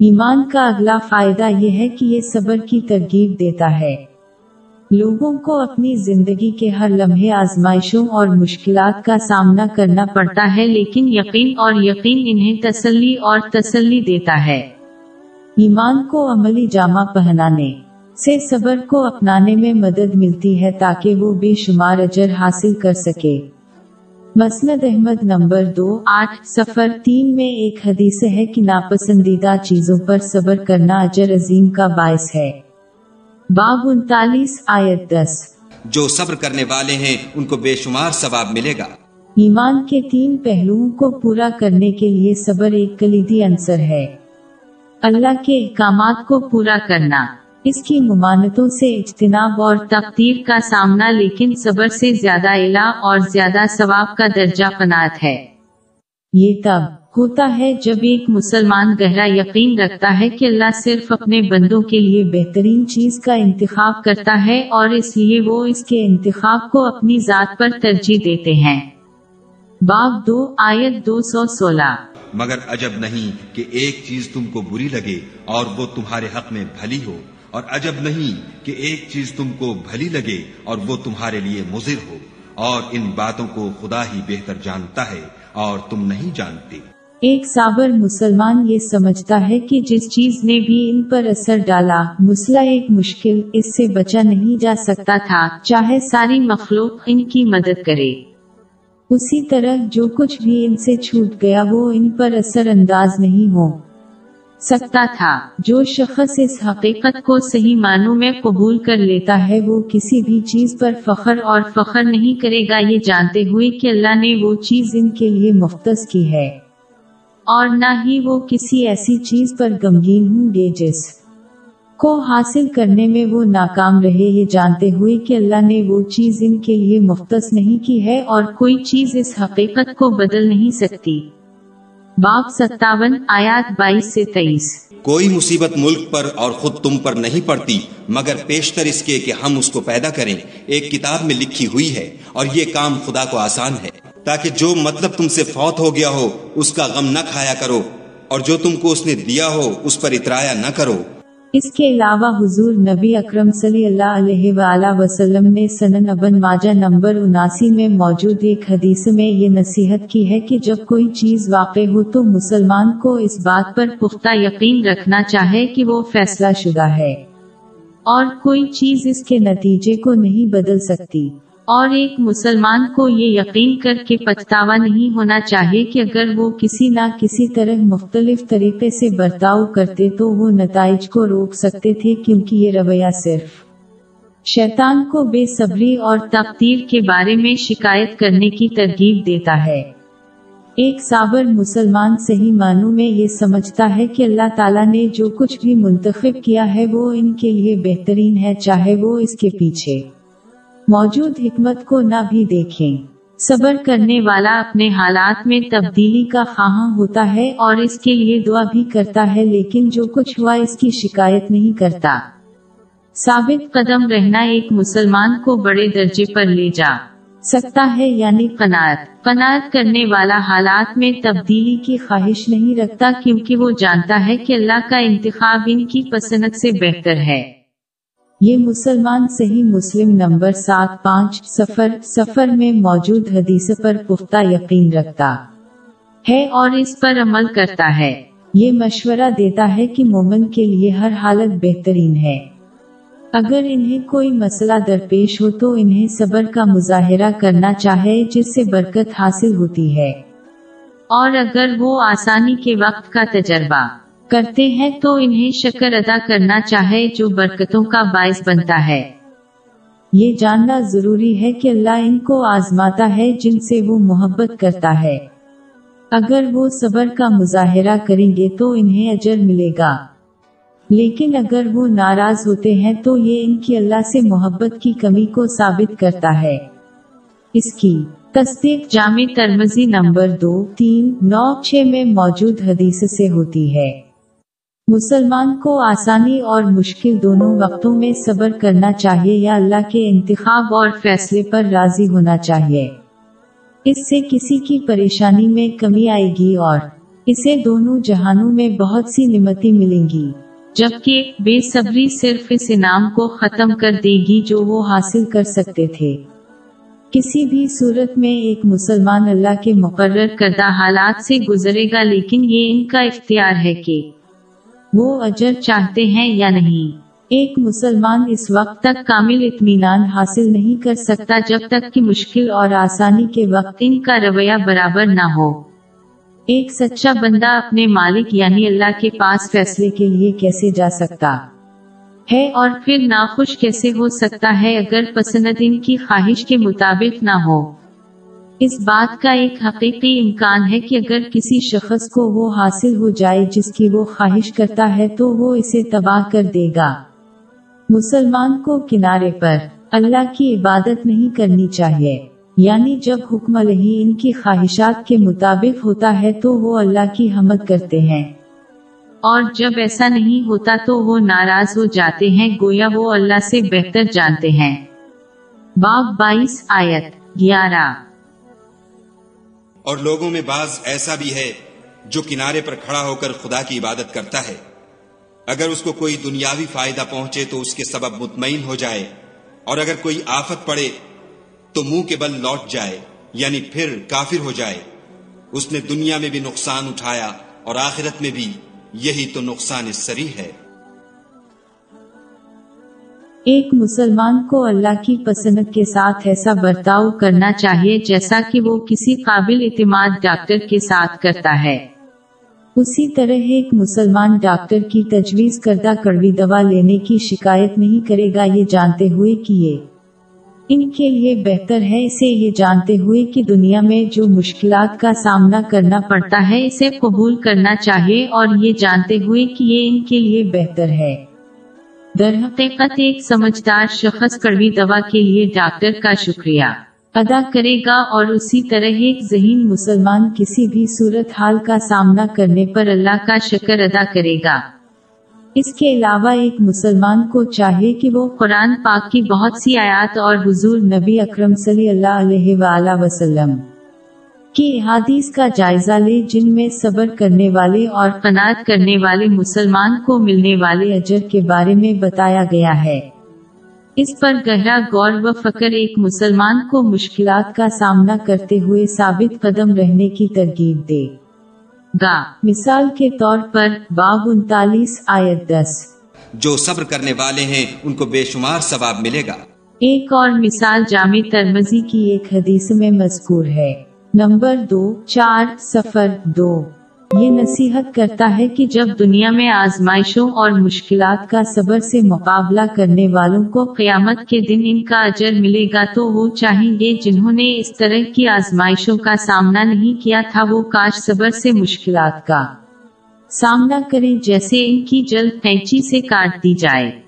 ایمان کا اگلا فائدہ یہ ہے کہ یہ صبر کی ترغیب دیتا ہے۔ لوگوں کو اپنی زندگی کے ہر لمحے آزمائشوں اور مشکلات کا سامنا کرنا پڑتا ہے، لیکن یقین اور یقین انہیں تسلی اور تسلی دیتا ہے۔ ایمان کو عملی جامہ پہنانے سے صبر کو اپنانے میں مدد ملتی ہے تاکہ وہ بے شمار اجر حاصل کر سکے۔ مسند احمد نمبر دو آٹھ سفر تین میں ایک حدیث ہے کہ ناپسندیدہ چیزوں پر صبر کرنا اجر عظیم کا باعث ہے۔ باب انتالیس آیت دس۔ جو صبر کرنے والے ہیں ان کو بے شمار ثواب ملے گا۔ ایمان کے تین پہلوؤں کو پورا کرنے کے لیے صبر ایک کلیدی عنصر ہے۔ اللہ کے احکامات کو پورا کرنا۔ اس کی ممانتوں سے اجتناب اور تقدیر کا سامنا لیکن صبر سے زیادہ علا اور زیادہ ثواب کا درجہ قناعت ہے۔ یہ تب ہوتا ہے جب ایک مسلمان گہرا یقین رکھتا ہے کہ اللہ صرف اپنے بندوں کے لیے بہترین چیز کا انتخاب کرتا ہے اور اس لیے وہ اس کے انتخاب کو اپنی ذات پر ترجیح دیتے ہیں۔ باب دو، آیت دو سو سولہ۔ مگر عجب نہیں کہ ایک چیز تم کو بری لگے اور وہ تمہارے حق میں بھلی ہو۔ اور عجب نہیں کہ ایک چیز تم کو بھلی لگے اور وہ تمہارے لیے مضر ہو، اور ان باتوں کو خدا ہی بہتر جانتا ہے اور تم نہیں جانتے۔ ایک صابر مسلمان یہ سمجھتا ہے کہ جس چیز نے بھی ان پر اثر ڈالا، مسئلہ ایک مشکل، اس سے بچا نہیں جا سکتا تھا۔ چاہے ساری مخلوق ان کی مدد کرے۔ اسی طرح جو کچھ بھی ان سے چھوٹ گیا وہ ان پر اثر انداز نہیں ہو۔ سکتا تھا۔ جو شخص اس حقیقت کو صحیح معنوں میں قبول کر لیتا ہے، وہ کسی بھی چیز پر فخر اور فخر نہیں کرے گا۔ یہ جانتے ہوئے کہ اللہ نے وہ چیز ان کے لیے مختص کی ہے۔ اور نہ ہی وہ کسی ایسی چیز پر غمگین ہوں گے جس کو حاصل کرنے میں وہ ناکام رہے۔ یہ جانتے ہوئے کہ اللہ نے وہ چیز ان کے لیے مختص نہیں کی ہے اور کوئی چیز اس حقیقت کو بدل نہیں سکتی۔ باپ ستاون آیات بائیس سے تیئیس کوئی مصیبت ملک پر اور خود تم پر نہیں پڑتی، مگر پیشتر اس کے کہ ہم اس کو پیدا کریں۔ ایک کتاب میں لکھی ہوئی ہے، اور یہ کام خدا کو آسان ہے۔ تاکہ جو مطلب تم سے فوت ہو گیا ہو، اس کا غم نہ کھایا کرو، اور جو تم کو اس نے دیا ہو، اس پر اترایا نہ کرو۔ اس کے علاوہ حضور نبی اکرم صلی اللہ علیہ وآلہ وسلم نے سنن ابن ماجہ نمبر اناسی میں موجود ایک حدیث میں یہ نصیحت کی ہے کہ جب کوئی چیز واقع ہو تو مسلمان کو اس بات پر پختہ یقین رکھنا چاہے کہ وہ فیصلہ شدہ ہے اور کوئی چیز اس کے نتیجے کو نہیں بدل سکتی۔ اور ایک مسلمان کو یہ یقین کر کے پچھتاوا نہیں ہونا چاہیے کہ اگر وہ کسی نہ کسی طرح مختلف طریقے سے برتاؤ کرتے تو وہ نتائج کو روک سکتے تھے کیونکہ یہ رویہ صرف شیطان کو بے صبری اور تقدیر کے بارے میں شکایت کرنے کی ترغیب دیتا ہے۔ ایک صابر مسلمان صحیح معنوں میں یہ سمجھتا ہے کہ اللہ تعالیٰ نے جو کچھ بھی منتخب کیا ہے وہ ان کے لیے بہترین ہے چاہے وہ اس کے پیچھے۔ موجود حکمت کو نہ بھی دیکھیں۔ صبر کرنے والا اپنے حالات میں تبدیلی کا خواہاں ہوتا ہے اور اس کے لیے دعا بھی کرتا ہے، لیکن جو کچھ ہوا اس کی شکایت نہیں کرتا۔ ثابت قدم رہنا ایک مسلمان کو بڑے درجے پر لے جا۔ سکتا ہے یعنی قناعت۔ قناعت کرنے والا حالات میں تبدیلی کی خواہش نہیں رکھتا، کیونکہ وہ جانتا ہے کہ اللہ کا انتخاب ان کی پسند سے بہتر ہے۔ یہ مسلمان صحیح مسلم نمبر سات پانچ سفر سفر میں موجود حدیث پر پختہ یقین رکھتا ہے اور اس پر عمل کرتا ہے۔ یہ مشورہ دیتا ہے کہ مومن کے لیے ہر حالت بہترین ہے۔ اگر انہیں کوئی مسئلہ درپیش ہو تو انہیں صبر کا مظاہرہ کرنا چاہے جس سے برکت حاصل ہوتی ہے۔ اور اگر وہ آسانی کے وقت کا تجربہ کرتے ہیں تو انہیں شکر ادا کرنا چاہے جو برکتوں کا باعث بنتا ہے۔ یہ جاننا ضروری ہے کہ اللہ ان کو آزماتا ہے جن سے وہ محبت کرتا ہے۔ اگر وہ صبر کا مظاہرہ کریں گے تو انہیں اجر ملے گا۔ لیکن اگر وہ ناراض ہوتے ہیں تو یہ ان کی اللہ سے محبت کی کمی کو ثابت کرتا ہے۔ اس کی تصدیق جامع ترمزی نمبر دو، تین، نو، چھ میں موجود حدیث سے ہوتی ہے۔ مسلمان کو آسانی اور مشکل دونوں وقتوں میں صبر کرنا چاہیے یا اللہ کے انتخاب اور فیصلے پر راضی ہونا چاہیے۔ اس سے کسی کی پریشانی میں کمی آئے گی اور اسے دونوں جہانوں میں بہت سی نمتی ملیں گی۔ جبکہ بے صبری صرف اس انعام کو ختم کر دے گی جو وہ حاصل کر سکتے تھے۔ کسی بھی صورت میں ایک مسلمان اللہ کے مقرر کردہ حالات سے گزرے گا، لیکن یہ ان کا اختیار ہے کہ وہ اجر چاہتے ہیں یا نہیں؟ ایک مسلمان اس وقت تک کامل اطمینان حاصل نہیں کر سکتا جب تک کہ مشکل اور آسانی کے وقت ان کا رویہ برابر نہ ہو۔ ایک سچا بندہ اپنے مالک یعنی اللہ کے پاس فیصلے کے لیے کیسے جا سکتا ہے اور پھر ناخوش کیسے ہو سکتا ہے اگر پسند ان کی خواہش کے مطابق نہ ہو؟ اس بات کا ایک حقیقی امکان ہے کہ اگر کسی شخص کو وہ حاصل ہو جائے جس کی وہ خواہش کرتا ہے تو وہ اسے تباہ کر دے گا۔ مسلمان کو کنارے پر اللہ کی عبادت نہیں کرنی چاہیے۔ یعنی جب حکم لہی ان کی خواہشات کے مطابق ہوتا ہے تو وہ اللہ کی حمد کرتے ہیں۔ اور جب ایسا نہیں ہوتا تو وہ ناراض ہو جاتے ہیں، گویا وہ اللہ سے بہتر جانتے ہیں۔ باب بائیس آیت گیارہ۔ اور لوگوں میں بعض ایسا بھی ہے جو کنارے پر کھڑا ہو کر خدا کی عبادت کرتا ہے۔ اگر اس کو کوئی دنیاوی فائدہ پہنچے تو اس کے سبب مطمئن ہو جائے۔ اور اگر کوئی آفت پڑے تو منہ کے بل لوٹ جائے یعنی پھر کافر ہو جائے۔ اس نے دنیا میں بھی نقصان اٹھایا اور آخرت میں بھی یہی تو نقصان سری ہے۔ ایک مسلمان کو اللہ کی پسند کے ساتھ ایسا برتاؤ کرنا چاہیے جیسا کہ وہ کسی قابل اعتماد ڈاکٹر کے ساتھ کرتا ہے۔ اسی طرح ایک مسلمان ڈاکٹر کی تجویز کردہ کڑوی دوا لینے کی شکایت نہیں کرے گا، یہ جانتے ہوئے کہ یہ ان کے لیے بہتر ہے۔ اسے یہ جانتے ہوئے کہ دنیا میں جو مشکلات کا سامنا کرنا پڑتا ہے، اسے قبول کرنا چاہیے اور یہ جانتے ہوئے کہ یہ ان کے لیے بہتر ہے۔ در حقیقت ایک سمجھدار شخص کڑوی دوا کے لیے ڈاکٹر کا شکریہ۔ ادا کرے گا اور اسی طرح ایک ذہین مسلمان کسی بھی صورت حال کا سامنا کرنے پر اللہ کا شکر ادا کرے گا۔ اس کے علاوہ ایک مسلمان کو چاہیے کہ وہ قرآن پاک کی بہت سی آیات اور حضور نبی اکرم صلی اللہ علیہ وآلہ وسلم۔ کی احادیث کا جائزہ لے جن میں صبر کرنے والے اور قناعت کرنے والے مسلمان کو ملنے والے اجر کے بارے میں بتایا گیا ہے۔ اس پر گہرا غور و فکر ایک مسلمان کو مشکلات کا سامنا کرتے ہوئے ثابت قدم رہنے کی ترغیب دے۔ گا مثال کے طور پر باب انتالیس آیت دس۔ جو صبر کرنے والے ہیں ان کو بے شمار ثواب ملے گا۔ ایک اور مثال جامع ترمزی کی ایک حدیث میں مذکور ہے۔ نمبر دو، چار سفر دو۔ یہ نصیحت کرتا ہے کہ جب دنیا میں آزمائشوں اور مشکلات کا صبر سے مقابلہ کرنے والوں کو قیامت کے دن ان کا اجر ملے گا تو وہ چاہیں گے جنہوں نے اس طرح کی آزمائشوں کا سامنا نہیں کیا تھا وہ کاش صبر سے مشکلات کا سامنا کریں جیسے ان کی جلد پینچی سے کاٹ دی جائے۔